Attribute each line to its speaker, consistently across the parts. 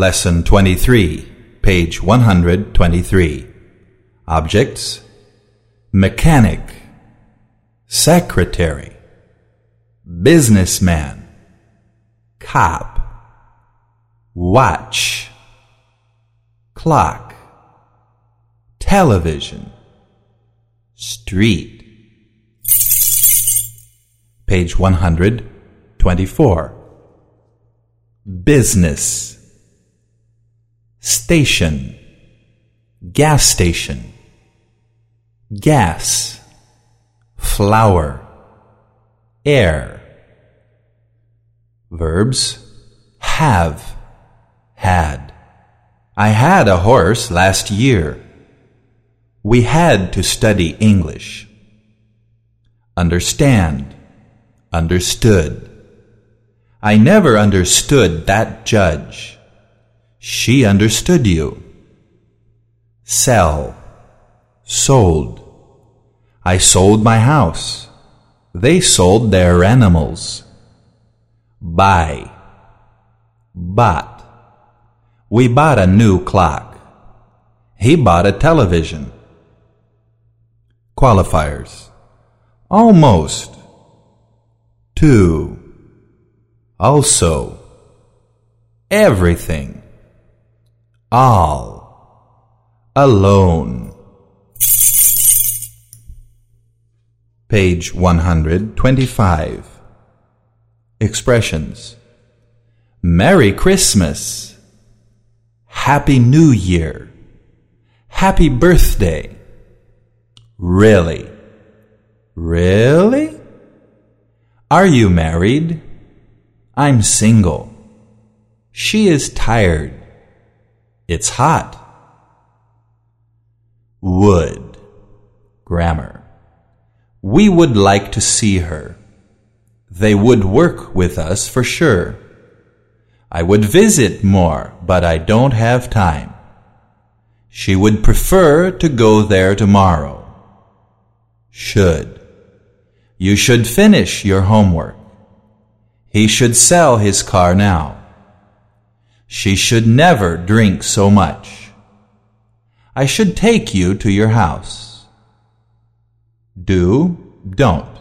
Speaker 1: Lesson 23, page 123. Objects. Mechanic, Secretary, Businessman, Cop, Watch, Clock, Television, Street. Page 124. Business Station. Gas station. Gas. Flower Air. Verbs. Have. Had. I had a horse last year. We had to study English. Understand. Understood. I never understood that judge. She understood you. Sell, sold. I sold my house. They sold their animals. Buy, bought. We bought a new clock. He bought a television. Qualifiers. Almost too, also, everything, all, alone. Page 125. Expressions. Merry Christmas. Happy New Year. Happy birthday. Really? Really? Are you married? I'm single. She is tired. It's hot. Would. Grammar. We would like to see her. They would work with us for sure. I would visit more, but I don't have time. She would prefer to go there tomorrow. Should. You should finish your homework. He should sell his car now. She should never drink so much. I should take you to your house. Do, don't,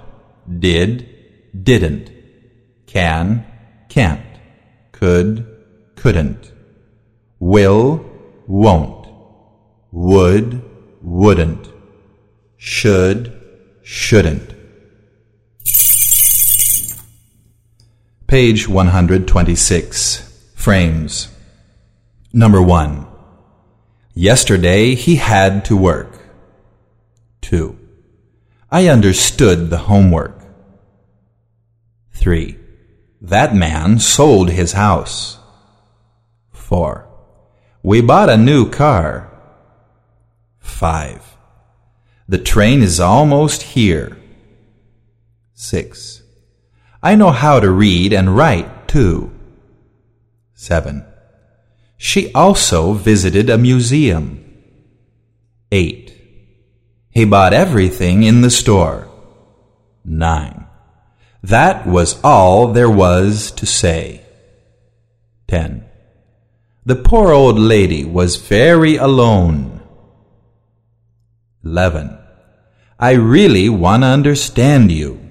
Speaker 1: did, didn't, can, can't, could, couldn't, will, won't, would, wouldn't, should, shouldn't. Page 126. Frames. Number 1. Yesterday he had to work. 2. I understood the homework. 3. That man sold his house. 4. We bought a new car. 5. The train is almost here. 6. I know how to read and write too. 7. She also visited a museum. 8. He bought everything in the store. 9. That was all there was to say. 10. The poor old lady was very alone. 11. I really want to understand you.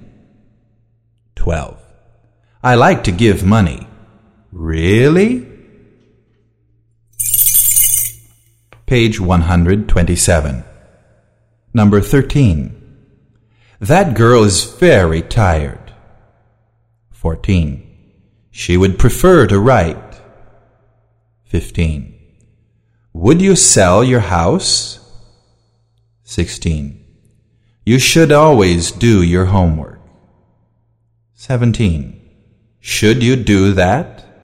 Speaker 1: 12. I like to give money. Really? Page 127. Number 13. That girl is very tired. 14. She would prefer to write. 15. Would you sell your house? 16. You should always do your homework. 17. Should you do that?